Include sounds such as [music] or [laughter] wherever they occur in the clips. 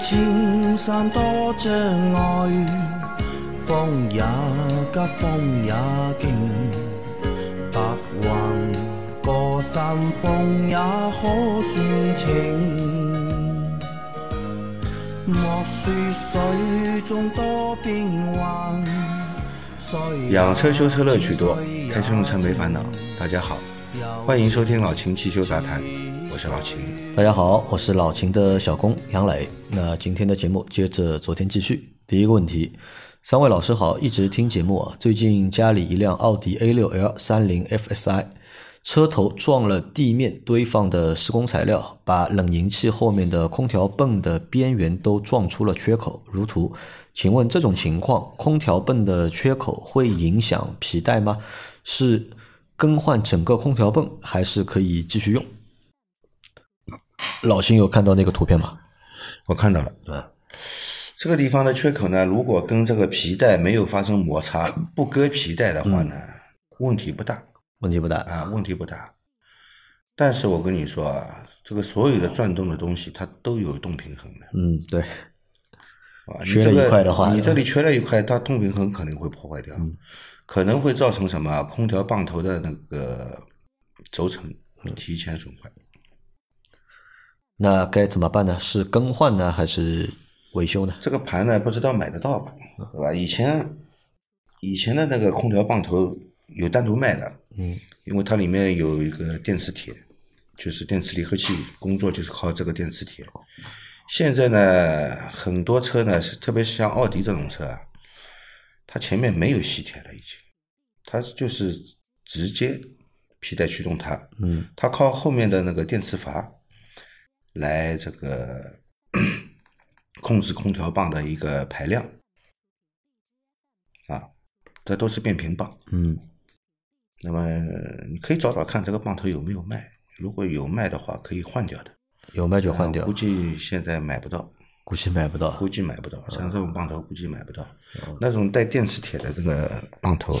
青山多障碍，风也急，风也劲，白云过山峰也可算情。莫说水中多变幻，水养车修车乐趣多，开车用车没烦恼。大家好，欢迎收听老秦汽修杂谈，是老秦。大家好，我是老秦的小工杨磊。那今天的节目接着昨天继续。第一个问题，三位老师好，一直听节目啊。最近家里一辆奥迪 A6L 30 FSI，车头撞了地面堆放的施工材料，把冷凝器后面的空调泵的边缘都撞出了缺口，如图。请问这种情况，空调泵的缺口会影响皮带吗？是更换整个空调泵，还是可以继续用？老秦有看到那个图片吗？我看到了，嗯，这个地方的缺口呢，如果跟这个皮带没有发生摩擦，不割皮带的话呢，问题不大。问题不大。啊，问题不大。但是我跟你说啊，这个所有的转动的东西，它都有动平衡的。嗯，对，缺一块的话你这里缺了一块，它动平衡肯定会破坏掉，可能会造成什么啊？空调棒头的那个轴承提前损坏。那该怎么办呢？是更换呢，还是维修呢？这个盘呢，不知道买得到不，对吧？以前以前的那个空调棒头有单独卖的，嗯，因为它里面有一个电磁铁，就是电磁离合器工作就是靠这个电磁铁。现在呢，很多车呢，是特别是像奥迪这种车啊，它前面没有吸铁了，已经，它就是直接皮带驱动它，嗯，它靠后面的那个电磁阀来这个控制空调棒的一个排量，啊，这都是变频棒。嗯，那么你可以找找看这个棒头有没有卖，如果有卖的话，可以换掉的。有卖就换掉估，计现在买不到，估计买不到。估计买不到，像这种棒头估计买不到。那种带电磁铁的这个棒头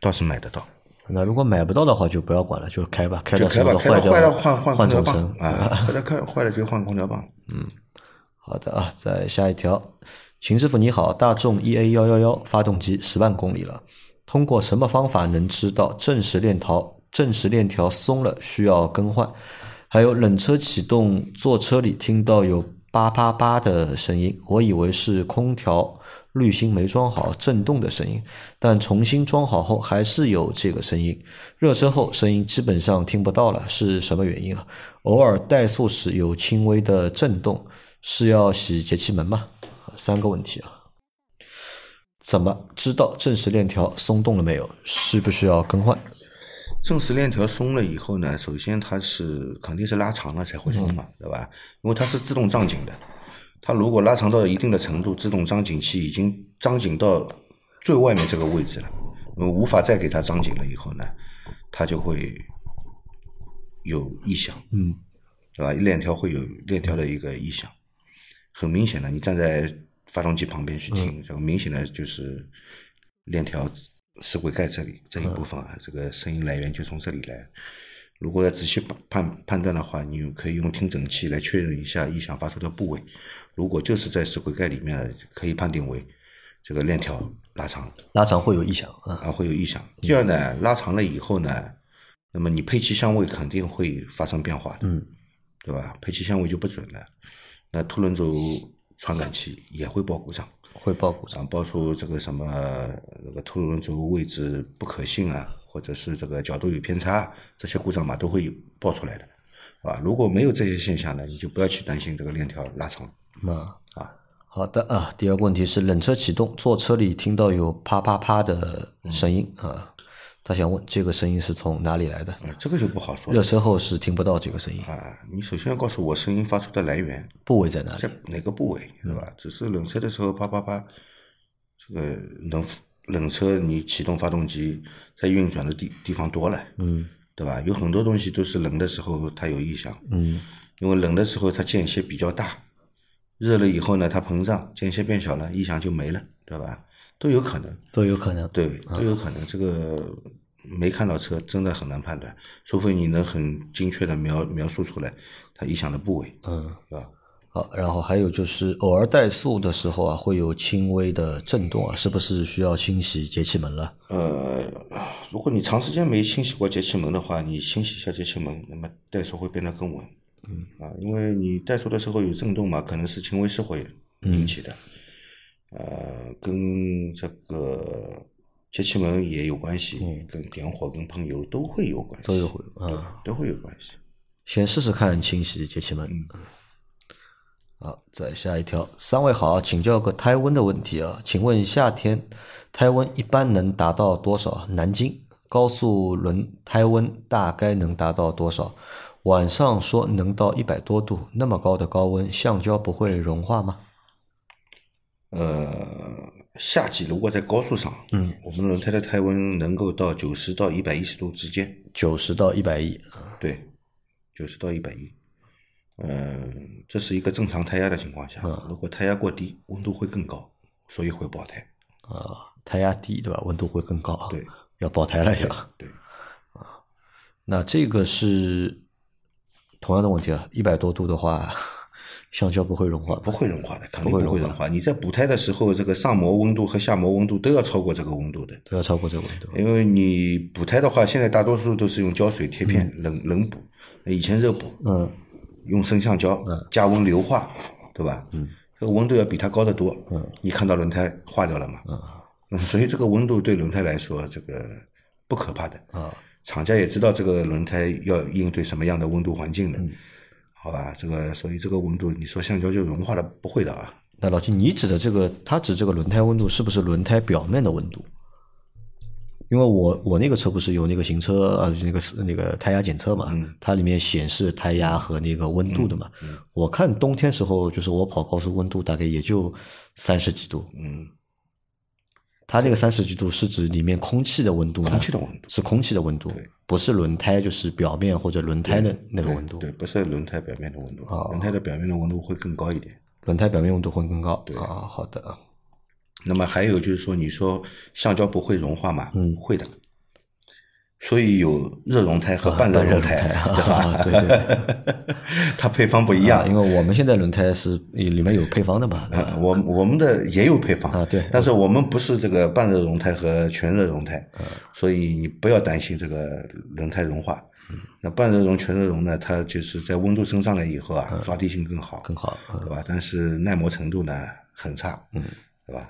倒是买得到。那如果买不到的话，就不要管了，就开吧，开就到什么都开吧，开了掉，坏了换换换调棒轴承啊，坏了 [laughs] 开坏了就换空调棒。好的啊，再下一条，秦师傅你好，大众 EA 幺幺幺发动机十万公里了，通过什么方法能知道正时链条正时链条松了需要更换？还有冷车启动，坐车里听到有叭叭叭的声音，我以为是空调滤芯没装好震动的声音，但重新装好后还是有这个声音。热车后声音基本上听不到了，是什么原因啊？偶尔怠速时有轻微的震动，是要洗节气门吗？三个问题啊。怎么知道正时链条松动了没有？需不需要更换？正时链条松了以后呢，首先它是肯定是拉长了才会松嘛，对吧？因为它是自动胀紧的，它如果拉长到一定的程度，自动张紧器已经张紧到最外面这个位置了，那么无法再给它张紧了以后呢，它就会有异响，嗯，对吧？链条会有链条的一个异响，很明显的，你站在发动机旁边去听，这个明显的就是链条死轨盖这里这一部分啊，这个声音来源就从这里来。如果要仔细判判判断的话，你可以用听诊器来确认一下异响发出的部位。如果就是在石灰盖里面，可以判定为这个链条拉长拉长会有异响啊。啊，会有异响。第二呢，拉长了以后呢，那么你配气相位肯定会发生变化的，嗯，对吧？配气相位就不准了，那凸轮轴传感器也会报故障。会报故障。啊，爆出这个什么那个凸轮轴位置不可信啊，或者是这个角度有偏差，这些故障码都会有爆出来的，啊，如果没有这些现象呢，你就不要去担心这个链条拉长嗯，啊。好的啊。第二个问题是冷车启动，坐车里听到有啪啪啪的声音啊。他想问这个声音是从哪里来的？啊这个就不好说了热身后是听不到这个声音，啊。你首先要告诉我声音发出的来源部位在哪里在？哪个部位，对吧？只是冷车的时候啪啪啪，这个冷冷车你启动发动机在运转的地地方多了，嗯对吧？有很多东西都是冷的时候它有异响，嗯因为冷的时候它间歇比较大，热了以后呢它膨胀，间歇变小了，异响就没了，对吧？都有可能，都有可能。对，都有可能。这个没看到车真的很难判断，除非你能很精确的描描述出来它异响的部位，嗯，是吧？好，然后还有就是偶尔怠速的时候啊，会有轻微的震动啊，是不是需要清洗节气门了？呃，如果你长时间没清洗过节气门的话，你清洗一下节气门，那么怠速会变得更稳。嗯啊，因为你怠速的时候有震动嘛，可能是轻微失火引起的。呃，跟这个节气门也有关系，嗯跟点火、跟喷油都会有关系，都有会啊，都会有关系。先试试看清洗节气门。好，再下一条，三位好，请教个胎温的问题啊，请问夏天胎温一般能达到多少？南京高速轮胎温大概能达到多少？晚上说能到一百多度，那么高的高温，橡胶不会融化吗？呃，夏季如果在高速上，嗯，我们轮胎的胎温能够到九十到一百一十度之间，九十到一百一，对，九十到一百一，嗯，这是一个正常胎压的情况下，如果胎压过低，温度会更高，所以会爆胎。啊，胎压低对吧？温度会更高，对，要爆胎了要。对，啊，那这个是同样的问题啊，一百多度的话。橡胶不会融化，不会融化的，肯定不会融化。你在补胎的时候，这个上膜温度和下膜温度都要超过这个温度的，都要超过这个温度。因为你补胎的话，现在大多数都是用胶水贴片冷冷补，以前热补，嗯，用生橡胶加温硫化，对吧？嗯，这个温度要比它高得多。嗯，你看到轮胎化掉了嘛？嗯，所以这个温度对轮胎来说，这个不可怕的。啊，厂家也知道这个轮胎要应对什么样的温度环境的。好吧，这个所以这个温度，你说橡胶就融化了，不会的啊。那老金，你指的这个，他指这个轮胎温度是不是轮胎表面的温度？因为我我那个车不是有那个行车啊，那个那个胎压检测嘛，它里面显示胎压和那个温度的嘛。我看冬天时候，就是我跑高速温度大概也就三十几度。嗯。它那个三十几度是指里面空气的温度，空气的温度是空气的温度，不是轮胎就是表面或者轮胎的那个温度。对，不是轮胎表面的温度，轮胎的表面的温度会更高一点。轮胎表面温度会更高。对啊，好的。那么还有就是说，你说橡胶不会融化吗？嗯，会的。所以有热熔胎和半热熔胎，[laughs] 对吧？对对，[laughs] 它配方不一样。因为我们现在轮胎是里面有配方的嘛。我我们的也有配方啊，对。但是我们不是这个半热熔胎和全热熔胎，所以你不要担心这个轮胎融化。那半热熔、全热熔呢？它就是在温度升上来以后啊，抓地性更好，更好，对吧？但是耐磨程度呢很差，嗯，对吧？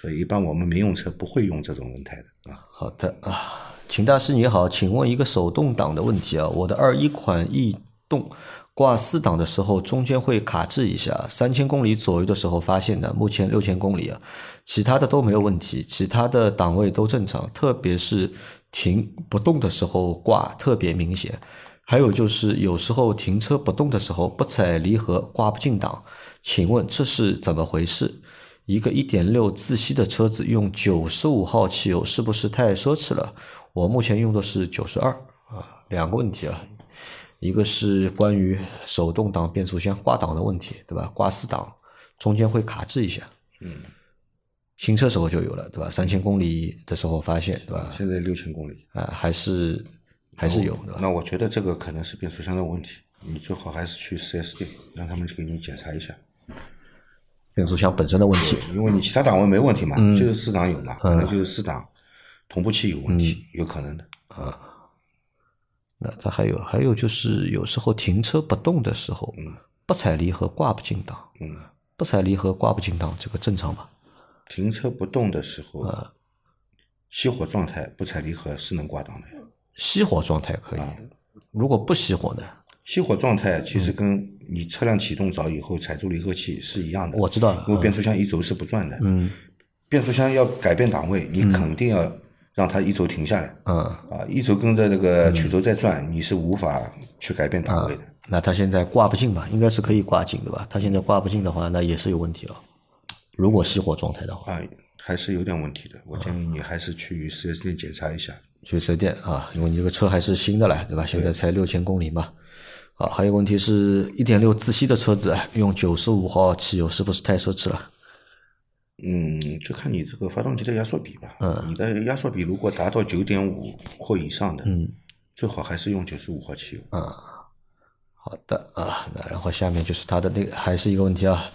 所以一般我们民用车不会用这种轮胎的啊。好的啊。秦大师你好，请问一个手动挡的问题啊，我的二一款逸动挂四档的时候，中间会卡滞一下，三千公里左右的时候发现的，目前六千公里啊，其他的都没有问题，其他的档位都正常，特别是停不动的时候挂特别明显，还有就是有时候停车不动的时候不踩离合挂不进档，请问这是怎么回事？一个一点六自吸的车子用九十五号汽油是不是太奢侈了？我目前用的是九十二啊，两个问题啊，一个是关于手动挡变速箱挂档的问题，对吧？挂四档中间会卡滞一下，嗯，新车时候就有了，对吧？三千公里的时候发现，对吧？现在六千公里啊，还是还是有对吧。那我觉得这个可能是变速箱的问题，你最好还是去四 S 店让他们去给你检查一下变速箱本身的问题，因为你其他档位没问题嘛，就是四档有嘛，可能就是四档。同步器有问题，有可能的啊。那它还有还有就是有时候停车不动的时候，嗯，不踩离合挂不进档，嗯，不踩离合挂不进档，这个正常吗？停车不动的时候啊，熄火状态不踩离合是能挂档的。熄火状态可以，如果不熄火呢？熄火状态其实跟你车辆启动早以后踩住离合器是一样的。我知道，因为变速箱一轴是不转的。嗯，变速箱要改变档位，你肯定要。让它一轴停下来，嗯，啊，一轴跟着那个曲轴在转，你是无法去改变档位的。那它现在挂不进吧？应该是可以挂进，的吧？它现在挂不进的话，那也是有问题了。如果熄火状态的话，啊，还是有点问题的。我建议你还是去四 S 店检查一下。去四 S 店啊，因为你这个车还是新的嘞，对吧？现在才六千公里嘛。好，还有问题是一点六自吸的车子用九十五号汽油是不是太奢侈了？嗯，就看你这个发动机的压缩比吧。嗯，你的压缩比如果达到九点五或以上的，嗯，最好还是用九十五号汽油。嗯，好的啊，那然后下面就是它的那个还是一个问题啊，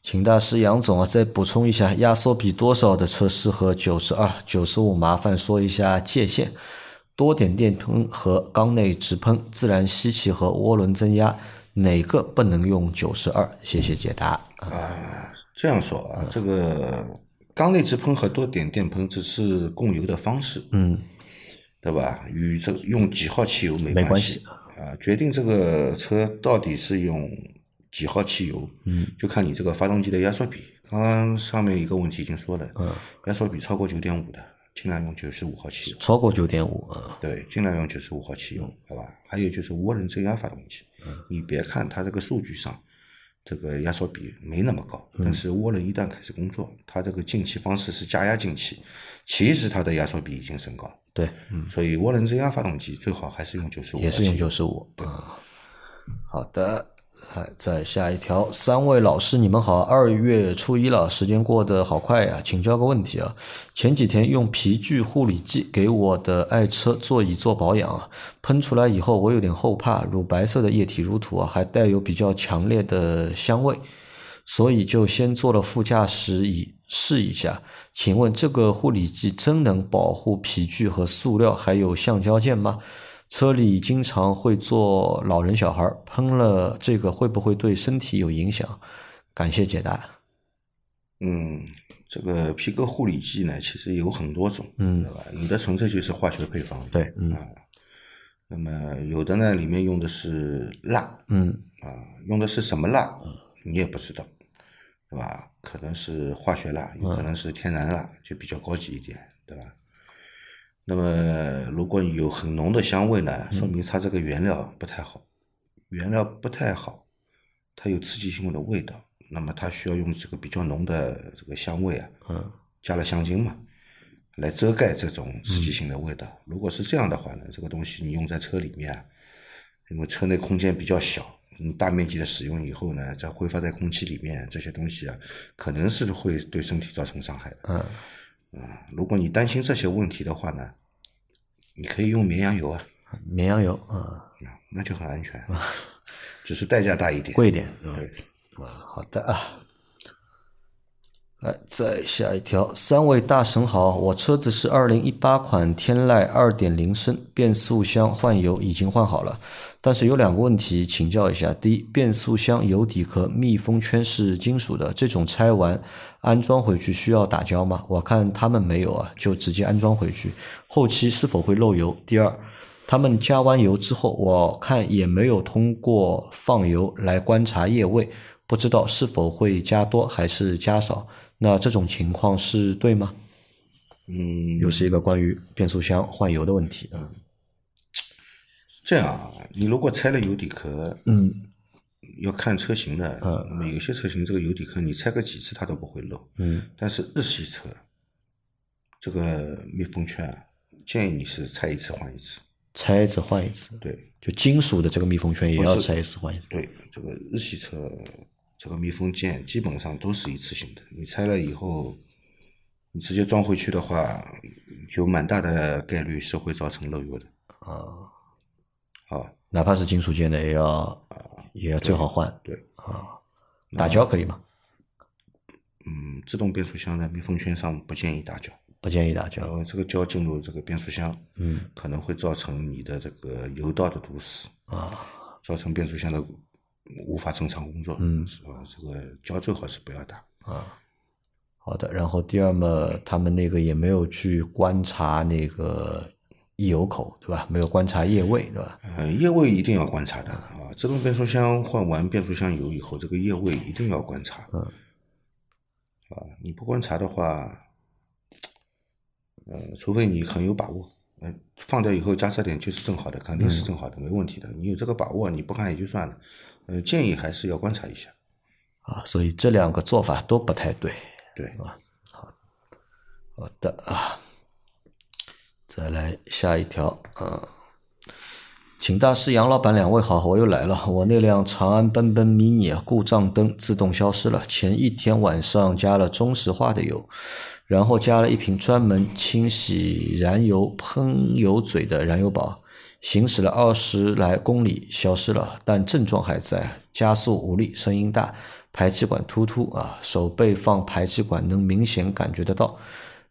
请大师杨总啊再补充一下压缩比多少的车适合九十二、九十五，麻烦说一下界限。多点电喷和缸内直喷、自然吸气和涡轮增压，哪个不能用九十二？谢谢解答。啊，这样说啊，这个缸内直喷和多点电喷只是供油的方式，嗯，对吧？与这用几号汽油没没关系啊。决定这个车到底是用几号汽油，嗯，就看你这个发动机的压缩比。刚刚上面一个问题已经说了，嗯，压缩比超过九点五的。尽量用九十五号汽油，超过九点五啊。对，尽量用九十五号汽油，好吧？还有就是涡轮增压发动机，你别看它这个数据上这个压缩比没那么高，但是涡轮一旦开始工作，它这个进气方式是加压进气，其实它的压缩比已经升高。对，所以涡轮增压发动机最好还是用九十五。也是用九十五。啊，好的。哎，再下一条，三位老师，你们好。二月初一了，时间过得好快呀。请教个问题啊，前几天用皮具护理剂给我的爱车座椅做保养啊，喷出来以后我有点后怕，乳白色的液体如土啊，还带有比较强烈的香味，所以就先做了副驾驶椅试一下。请问这个护理剂真能保护皮具和塑料还有橡胶件吗？车里经常会坐老人小孩，喷了这个会不会对身体有影响？感谢解答。嗯，这个皮革护理剂呢，其实有很多种，嗯，对吧？有的纯粹就是化学配方，对，嗯。那么有的呢，里面用的是蜡，嗯，啊，用的是什么蜡，你也不知道，对吧？可能是化学蜡，有可能是天然蜡，就比较高级一点，对吧？那么，如果有很浓的香味呢，说明它这个原料不太好，原料不太好，它有刺激性的味道，那么它需要用这个比较浓的这个香味啊，嗯，加了香精嘛，来遮盖这种刺激性的味道。如果是这样的话呢，这个东西你用在车里面，因为车内空间比较小，你大面积的使用以后呢，再挥发在空气里面，这些东西啊，可能是会对身体造成伤害的。嗯。啊，如果你担心这些问题的话呢，你可以用绵羊油啊，绵羊油啊，那就很安全，只是代价大一点，贵一点，嗯，啊，好的啊。来，再下一条，三位大神好，我车子是二零一八款天籁二点零升，变速箱换油已经换好了，但是有两个问题请教一下。第一，变速箱油底壳密封圈是金属的，这种拆完安装回去需要打胶吗？我看他们没有啊，就直接安装回去，后期是否会漏油？第二，他们加完油之后，我看也没有通过放油来观察液位，不知道是否会加多还是加少。那这种情况是对吗？嗯，又是一个关于变速箱换油的问题。嗯，这样啊，你如果拆了油底壳，嗯，要看车型的。嗯，那么有些车型这个油底壳你拆个几次它都不会漏。嗯，但是日系车这个密封圈啊，建议你是拆一次换一次。拆一次换一次。对，就金属的这个密封圈也要拆一次换一次。对，这个日系车。这个密封件基本上都是一次性的，你拆了以后，你直接装回去的话，有蛮大的概率是会造成漏油的。啊，好，哪怕是金属件的，也要也要最好换。对啊，打胶可以吗？嗯，自动变速箱的密封圈上不建议打胶，不建议打胶，因为这个胶进入这个变速箱，嗯，可能会造成你的这个油道的堵死啊，造成变速箱的。无法正常工作，嗯，是吧？这个胶最好是不要打啊。好的，然后第二嘛，他们那个也没有去观察那个溢油口，对吧？没有观察液位，对吧？呃，液位一定要观察的啊。自动变速箱换完变速箱油以后，这个液位一定要观察，嗯，啊，你不观察的话，呃，除非你很有把握，嗯，放掉以后加热点就是正好的，肯定是正好的，没问题的。你有这个把握，你不看也就算了。呃，建议还是要观察一下，啊，所以这两个做法都不太对，对啊，好，好的啊，再来下一条啊，请大师杨老板两位好，我又来了，我那辆长安奔奔 mini 故障灯自动消失了，前一天晚上加了中石化的油，然后加了一瓶专门清洗燃油喷油嘴的燃油宝。行驶了二十来公里消失了，但症状还在，加速无力，声音大，排气管突突啊，手背放排气管能明显感觉得到。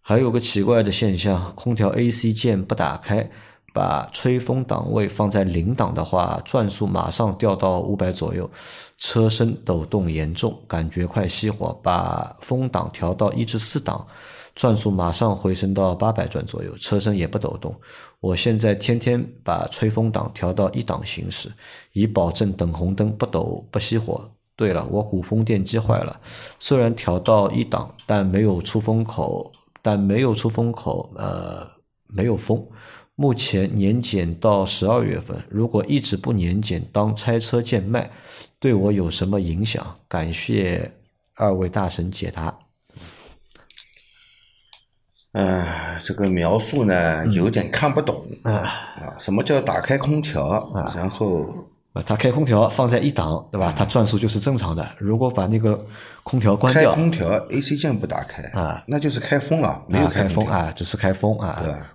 还有个奇怪的现象，空调 AC 键不打开，把吹风档位放在零档的话，转速马上掉到五百左右，车身抖动严重，感觉快熄火。把风档调到一至四档，转速马上回升到八百转左右，车身也不抖动。我现在天天把吹风档调到一档行驶，以保证等红灯不抖不熄火。对了，我鼓风电机坏了，虽然调到一档，但没有出风口。但没有出风口，呃，没有风。目前年检到十二月份，如果一直不年检，当拆车件卖，对我有什么影响？感谢二位大神解答。呃，这个描述呢有点看不懂啊啊！什么叫打开空调，啊然后？啊，它开空调放在一档，对吧？它转速就是正常的。如果把那个空调关掉，开空调 AC 键不打开啊，那就是开风了，没有开风啊，只是开风啊，对吧？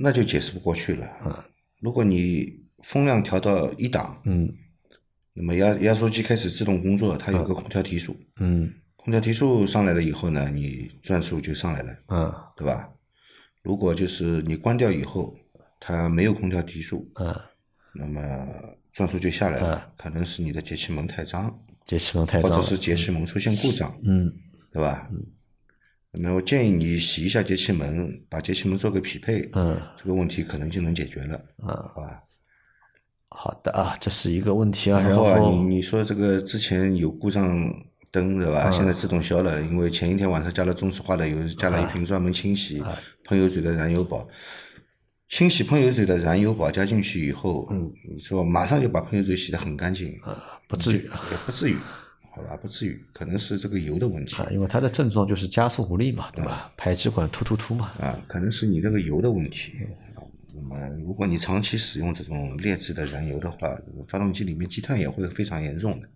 那就解释不过去了。嗯，如果你风量调到一档，嗯，那么压压缩机开始自动工作，它有个空调提速，嗯，空调提速上来了以后呢，你转速就上来了，嗯，对吧？如果就是你关掉以后，它没有空调提速，嗯，那么。转速就下来了，可能是你的节气门太脏，节气门太脏，或者是节气门出现故障，嗯，对吧？那我建议你洗一下节气门，把节气门做个匹配，嗯，这个问题可能就能解决了，嗯，好吧？好的啊，这是一个问题啊。然后你你说这个之前有故障灯，对吧？现在自动消了，因为前一天晚上加了中石化的油，加了一瓶专门清洗喷油嘴的燃油宝。清洗喷油嘴的燃油宝加进去以后，嗯，你说马上就把喷油嘴洗得很干净，呃，不至于，也不至于，好吧，不至于，可能是这个油的问题，啊，因为它的症状就是加速无力嘛，对吧？排气管突突突嘛，啊，可能是你那个油的问题，那么如果你长期使用这种劣质的燃油的话，发动机里面积碳也会非常严重的，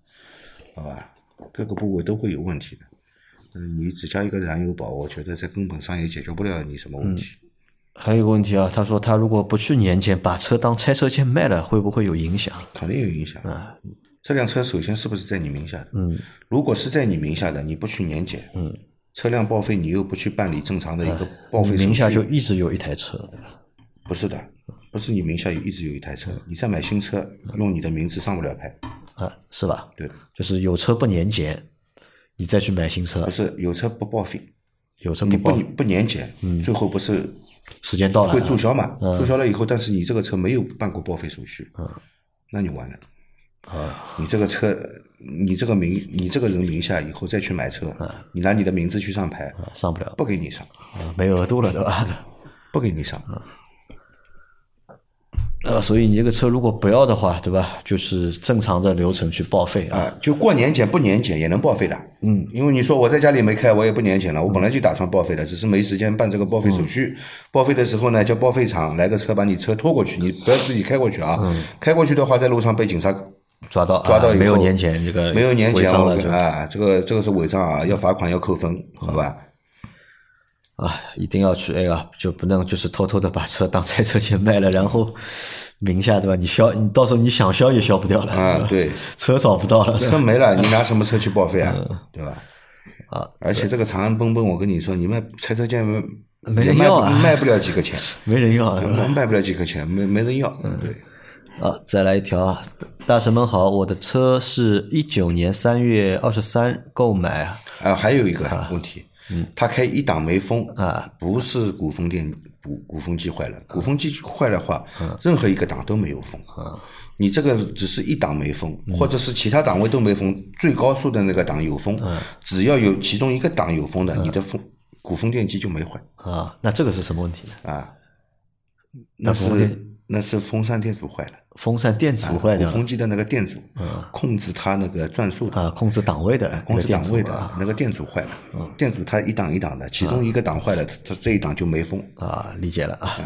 好吧，各个部位都会有问题的，嗯，你只加一个燃油宝，我觉得在根本上也解决不了你什么问题。还有个问题啊，他说他如果不去年检，把车当拆车件卖了，会不会有影响？肯定有影响啊！这辆车首先是不是在你名下的？嗯，如果是在你名下的，你不去年检，嗯，车辆报废，你又不去办理正常的一个报废手续，名下就一直有一台车。不是的，不是你名下有一直有一台车，你再买新车，用你的名字上不了牌啊？是吧？对的，就是有车不年检，你再去买新车，不是有车不报废，有车你不不年检，最后不是。时间到了会注销嘛？注销了以后，但是你这个车没有办过报废手续，嗯，那你完了啊！你这个车，你这个名，你这个人名下以后再去买车，啊你拿你的名字去上牌，啊上不了，不给你上，啊没额度了，对吧？[laughs] 不给你上。呃，所以你这个车如果不要的话，对吧？就是正常的流程去报废啊，就过年检不年检也能报废的。嗯，因为你说我在家里没开，我也不年检了，我本来就打算报废的，只是没时间办这个报废手续。报废的时候呢，叫报废厂来个车把你车拖过去，你不要自己开过去啊。开过去的话，在路上被警察抓到，抓到没有年检这个没有年检了啊，这个这个是违章啊，要罚款要扣分，好吧？啊，一定要去 A 啊，就不能就是偷偷的把车当拆车钱卖了，然后名下对吧？你销，你到时候你想销也销不掉了啊。对，[laughs] 车找不到了，车没了，你拿什么车去报废啊？对吧？啊，而且这个长安奔奔，我跟你说，你卖拆车件 [laughs] 没人要啊，卖不了几个钱，没人要，卖不了几个钱，没没人要。嗯，对。啊，再来一条啊，大神们好，我的车是一九年三月二十三购买啊，还有一个问题。嗯，他开一档没风啊，不是鼓风电鼓鼓风机坏了，鼓风机坏的话，任何一个档都没有风。啊。你这个只是一档没风，或者是其他档位都没风，最高速的那个档有风，只要有其中一个档有风的，你的风鼓风电机就没坏。啊。那这个是什么问题呢？啊，那是。那是风扇电阻坏了，风扇电阻坏了，鼓风机的那个电阻，控制它那个转速啊，控制档位的，控制档位的那个电阻坏了，电阻它一档一档的，其中一个档坏了，它这一档就没风。啊，理解了啊，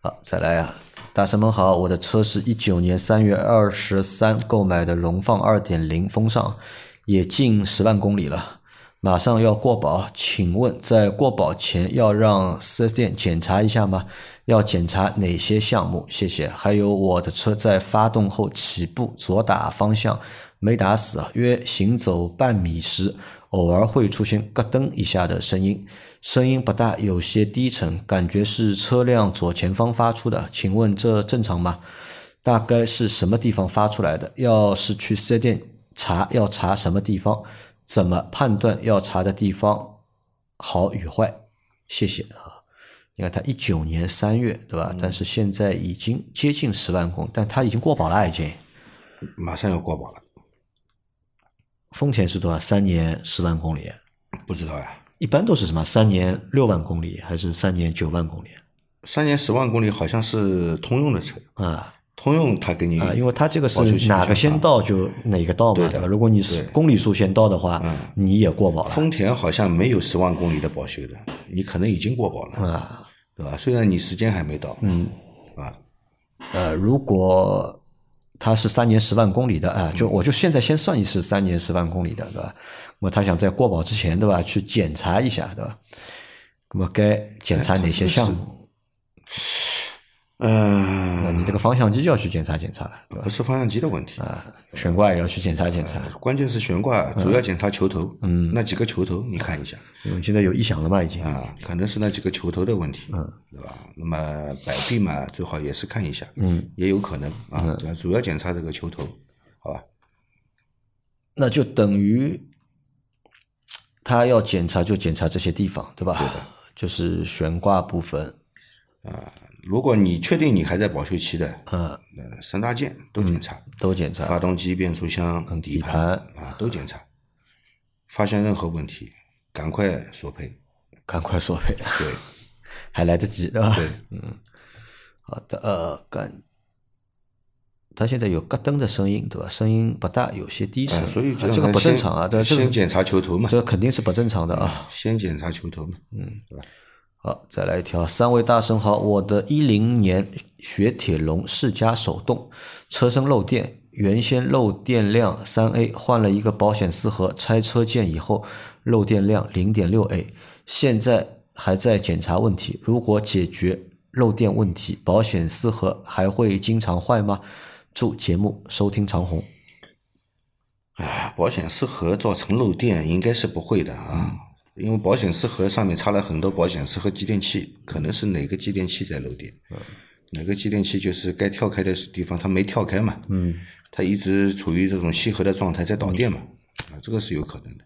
好，再来啊，大神们好，我的车是一九年三月二十三购买的荣放二点零风尚，也近十万公里了，马上要过保，请问在过保前要让四 S 店检查一下吗？要检查哪些项目？谢谢。还有我的车在发动后起步左打方向没打死啊，约行走半米时，偶尔会出现咯噔一下的声音，声音不大，有些低沉，感觉是车辆左前方发出的，请问这正常吗？大概是什么地方发出来的？要是去四 S 店查，要查什么地方？怎么判断要查的地方好与坏？谢谢啊！你看它一九年三月对吧？但是现在已经接近十万公，但它已经过保了，已经。马上要过保了，丰田是多少？三年十万公里？不知道呀。一般都是什么？三年六万公里还是三年九万公里？三年十万公里好像是通用的车啊通用他给你啊，因为它这个是哪个先到就哪个到嘛，对吧？如果你是公里数先到的话，你也过保了丰田好像没有十万公里的保修的，你可能已经过保了，啊。对吧？虽然你时间还没到，嗯，啊，呃，如果他是三年十万公里的啊，嗯就我就现在先算一次三年十万公里的，对吧？那么他想在过保之前，对吧，去检查一下，对吧？那么该检查哪些项目？那嗯，你这个方向机就要去检查检查了，对吧？不是方向机的问题，啊，悬挂也要去检查检查，关键是悬挂，主要检查球头，嗯，那几个球头你看一下。因为现在有异响了嘛，已经。啊，可能是那几个球头的问题，嗯，对吧？那么摆臂嘛，最好也是看一下，嗯，也有可能啊，对吧主要检查这个球头，好吧？那就等于他要检查就检查这些地方，对吧？就是悬挂部分，如果你确定你还在保修期的，嗯，呃，三大件都检查，都检查。发动机、变速箱、底底盘啊都检查，发现任何问题赶快索赔。赶快索赔，对，[laughs] 还来得及，对吧？对，嗯，好的，呃，感，他现在有咯噔的声音，对吧？声音不大，有些低沉，啊，所以啊这个不正常啊，这个先检查球头嘛，这肯定是不正常的啊。先检查球头嘛，嗯，对吧？好，再来一条。三位大神好，我的一零年雪铁龙世嘉手动，车身漏电，原先漏电量三 A，换了一个保险丝盒，拆车件以后漏电量零点六 A，现在还在检查问题。如果解决漏电问题，保险丝盒还会经常坏吗？祝节目收听长虹。哎，保险丝盒造成漏电应该是不会的啊，因为保险丝盒上面插了很多保险丝和继电器，可能是哪个继电器在漏电，哪个继电器就是该跳开的地方它没跳开嘛，嗯，它一直处于这种吸合的状态在导电嘛，啊，这个是有可能的。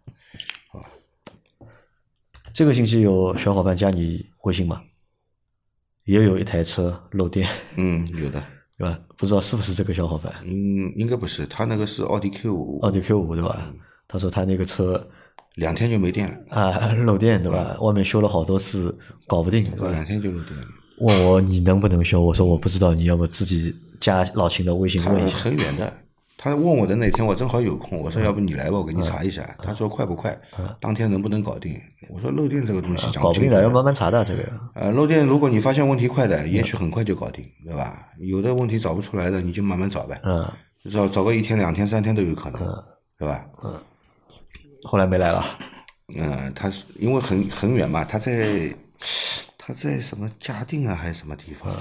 这个星期有小伙伴加你微信吗？也有一台车漏电，嗯，有的，[laughs] 对吧？不知道是不是这个小伙伴？嗯，应该不是，他那个是奥迪 Q 五，奥迪 Q 五对吧？他说他那个车两天就没电了，啊 [laughs] 漏电对吧？外面修了好多次搞不定对吧？两天就漏电了。问我你能不能修？我说我不知道，你要不自己加老秦的微信问一下。很远的，他问我的那天我正好有空，我说要不你来吧，我给你查一下。他说快不快？当天能不能搞定？我说漏电这个东西讲搞不定的，要慢慢查的这个。呃，漏电如果你发现问题快的，也许很快就搞定，对吧？有的问题找不出来的，你就慢慢找呗，嗯，找找个一天、两天、三天都有可能，对吧？后来没来了。嗯，他是因为很很远嘛，他在他在什么嘉定啊，还是什么地方？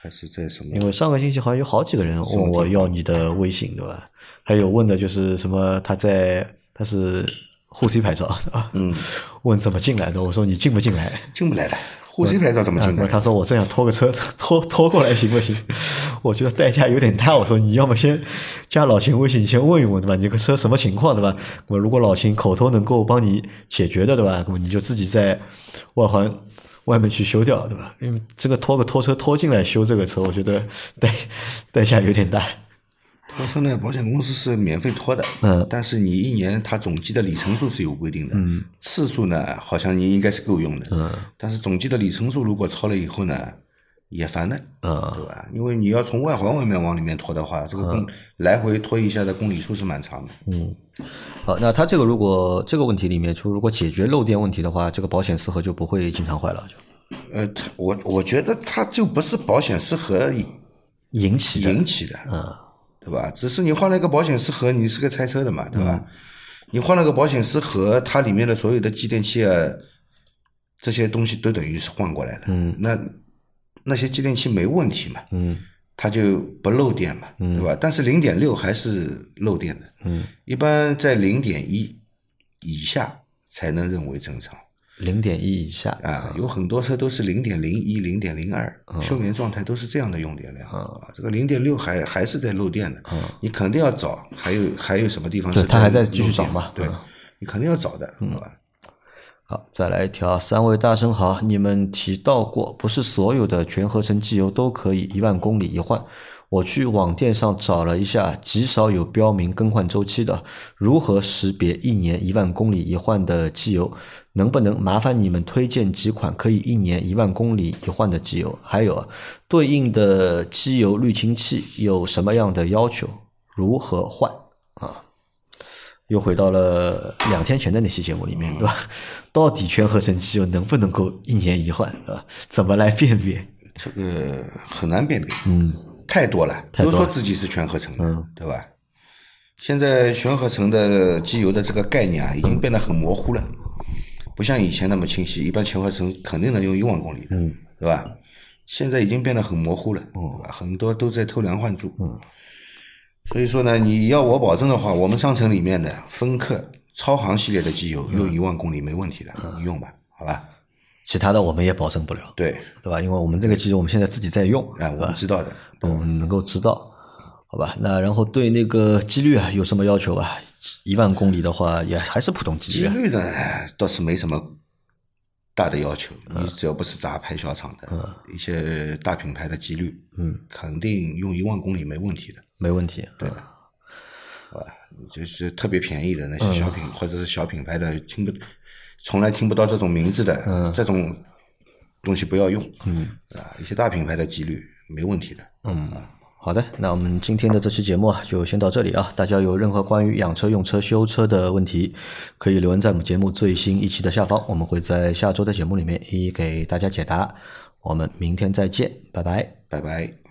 还是在什么？因为上个星期好像有好几个人问我要你的微信，对吧？还有问的就是什么他在他是沪 C 牌照，对吧？嗯，[laughs] 问怎么进来的？我说你进不进来？进不来的，沪 C 牌照怎么进啊，的？他说我正想拖个车 [laughs] 拖拖过来行不行？[laughs] 我觉得代价有点大。我说你要么先加老秦微信，你先问一问，对吧？你这个车什么情况，对吧？那么如果老秦口头能够帮你解决的，对吧？那么你就自己在外环外面去修掉，对吧？因为这个拖个拖车拖进来修这个车，我觉得代代价有点大。拖车呢，保险公司是免费拖的，嗯。但是你一年它总计的里程数是有规定的，嗯，次数呢好像你应该是够用的，嗯，但是总计的里程数如果超了以后呢，也烦的，嗯。对吧？因为你要从外环外面往里面拖的话，这个公、来回拖一下的公里数是蛮长的，嗯。好，那他这个如果这个问题里面，就如果解决漏电问题的话，这个保险丝盒就不会经常坏了，就。呃，它我我觉得它就不是保险丝盒引起的。引起的，嗯，对吧？只是你换了一个保险丝盒，你是个拆车的嘛，对吧？你换了个保险丝盒，它里面的所有的继电器啊，这些东西都等于是换过来了。嗯，那那些继电器没问题嘛？嗯它就不漏电嘛，对吧？但是零点六还是漏电的，嗯，一般在零点一以下才能认为正常零点一以下啊。有很多车都是零点零一、零点零二，休眠状态都是这样的用电量啊。这个零点六还还是在漏电的，你肯定要找，还有还有什么地方是它还在继续找嘛对嗯，你肯定要找的，好吧？好，再来一条，三位大神好，你们提到过，不是所有的全合成机油都可以一万公里一换。我去网店上找了一下，极少有标明更换周期的。如何识别一年一万公里一换的机油？能不能麻烦你们推荐几款可以一年一万公里一换的机油？还有啊，对应的机油滤清器有什么样的要求？如何换啊？又回到了两天前的那期节目里面，对吧？[laughs] 到底全合成机油能不能够一年一换，对吧？怎么来辨别？这个很难辨别，嗯，太多了，都说自己是全合成的，嗯对吧？现在全合成的机油的这个概念啊，已经变得很模糊了，不像以前那么清晰。一般全合成肯定能用一万公里的，嗯，对吧？现在已经变得很模糊了，对吧？很多都在偷梁换柱，嗯。所以说呢，你要我保证的话，我们商城里面的芬克超航系列的机油用一万公里没问题的，你用吧，好吧？其他的我们也保证不了，对，对吧？因为我们这个机油我们现在自己在用，哎，我们知道的，我们能够知道，好吧？那然后对那个机率啊有什么要求啊？一万公里的话，也还是普通机率啊。机滤呢倒是没什么大的要求，你只要不是杂牌小厂的，嗯一些大品牌的机率，嗯，肯定用一万公里没问题的，没问题，对的，好吧？就是特别便宜的那些小品、或者是小品牌的，听不从来听不到这种名字的，嗯这种东西不要用，嗯，啊，一些大品牌的几率没问题的，嗯，好的，那我们今天的这期节目啊，就先到这里啊。大家有任何关于养车、用车、修车的问题，可以留言在我们节目最新一期的下方，我们会在下周的节目里面一一给大家解答。我们明天再见，拜拜。拜拜。